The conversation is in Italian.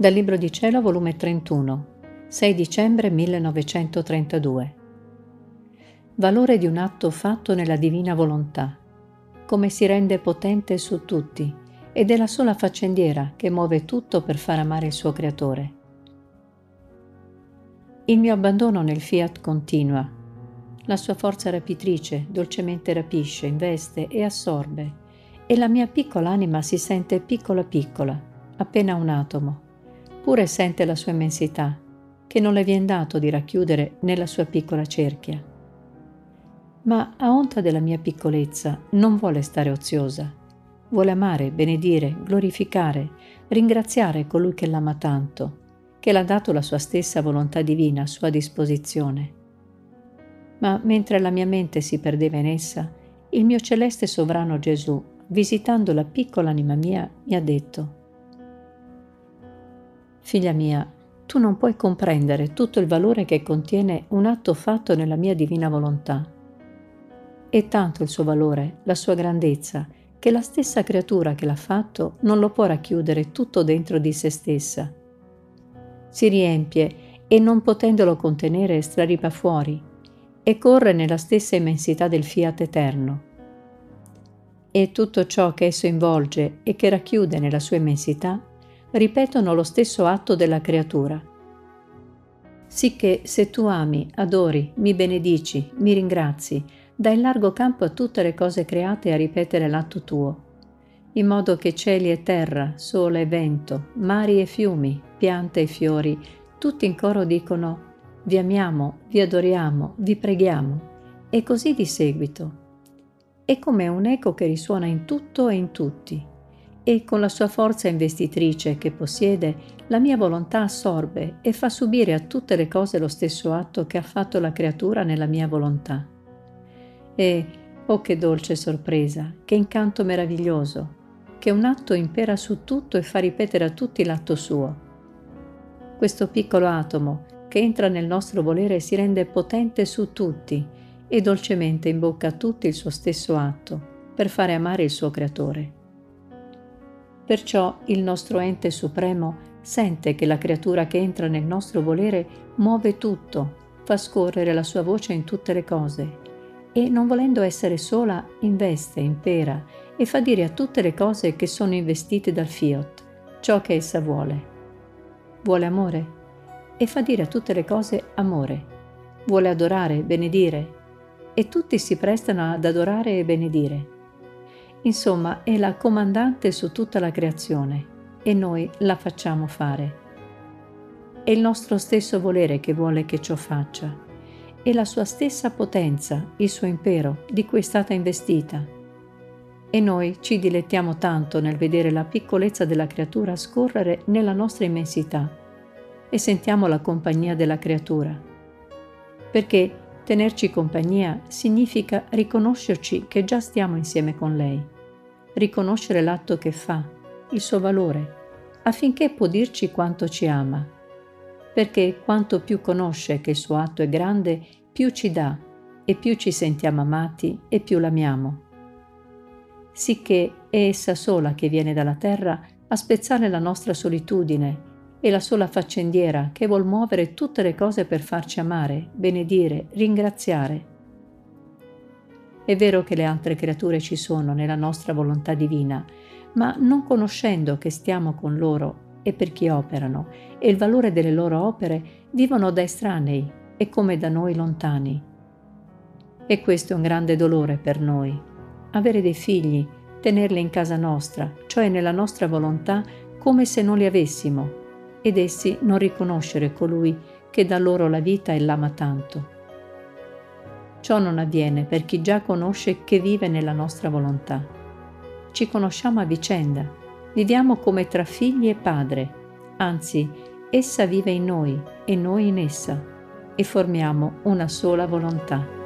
Dal Libro di Cielo, volume 31, 6 dicembre 1932. Valore di un atto fatto nella divina volontà. Come si rende potente su tutti ed è la sola faccendiera che muove tutto per far amare il suo creatore. Il mio abbandono nel fiat continua. La sua forza rapitrice dolcemente rapisce, investe e assorbe, e la mia piccola anima si sente piccola piccola, appena un atomo pure sente la sua immensità, che non le viene dato di racchiudere nella sua piccola cerchia. Ma a onta della mia piccolezza non vuole stare oziosa, vuole amare, benedire, glorificare, ringraziare colui che l'ama tanto, che l'ha dato la sua stessa volontà divina a sua disposizione. Ma mentre la mia mente si perdeva in essa, il mio celeste sovrano Gesù, visitando la piccola anima mia, mi ha detto, Figlia mia, tu non puoi comprendere tutto il valore che contiene un atto fatto nella mia divina volontà. È tanto il suo valore, la sua grandezza, che la stessa creatura che l'ha fatto non lo può racchiudere tutto dentro di se stessa. Si riempie e non potendolo contenere straripa fuori e corre nella stessa immensità del fiat eterno. E tutto ciò che esso involge e che racchiude nella sua immensità ripetono lo stesso atto della creatura. Sicché se tu ami, adori, mi benedici, mi ringrazi, dai largo campo a tutte le cose create a ripetere l'atto tuo, in modo che cieli e terra, sole e vento, mari e fiumi, piante e fiori, tutti in coro dicono vi amiamo, vi adoriamo, vi preghiamo, e così di seguito. È come un eco che risuona in tutto e in tutti, e con la sua forza investitrice che possiede, la mia volontà assorbe e fa subire a tutte le cose lo stesso atto che ha fatto la creatura nella mia volontà. E, oh che dolce sorpresa, che incanto meraviglioso, che un atto impera su tutto e fa ripetere a tutti l'atto suo. Questo piccolo atomo che entra nel nostro volere si rende potente su tutti e dolcemente imbocca a tutti il suo stesso atto per fare amare il suo creatore. Perciò il nostro ente supremo sente che la creatura che entra nel nostro volere muove tutto, fa scorrere la sua voce in tutte le cose e non volendo essere sola investe, impera e fa dire a tutte le cose che sono investite dal fiat ciò che essa vuole. Vuole amore e fa dire a tutte le cose amore. Vuole adorare, benedire e tutti si prestano ad adorare e benedire Insomma, è la comandante su tutta la creazione e noi la facciamo fare. È il nostro stesso volere che vuole che ciò faccia. È la sua stessa potenza, il suo impero, di cui è stata investita. E noi ci dilettiamo tanto nel vedere la piccolezza della creatura scorrere nella nostra immensità e sentiamo la compagnia della creatura. Perché Tenerci compagnia significa riconoscerci che già stiamo insieme con lei, riconoscere l'atto che fa, il suo valore, affinché può dirci quanto ci ama, perché quanto più conosce che il suo atto è grande, più ci dà e più ci sentiamo amati e più l'amiamo. Sicché è essa sola che viene dalla terra a spezzare la nostra solitudine è la sola faccendiera che vuol muovere tutte le cose per farci amare, benedire, ringraziare. È vero che le altre creature ci sono nella nostra volontà divina, ma non conoscendo che stiamo con loro e per chi operano e il valore delle loro opere, vivono da estranei e come da noi lontani. E questo è un grande dolore per noi. Avere dei figli, tenerli in casa nostra, cioè nella nostra volontà, come se non li avessimo, ed essi non riconoscere colui che dà loro la vita e l'ama tanto. Ciò non avviene per chi già conosce che vive nella nostra volontà. Ci conosciamo a vicenda, viviamo come tra figli e padre, anzi, essa vive in noi e noi in essa, e formiamo una sola volontà.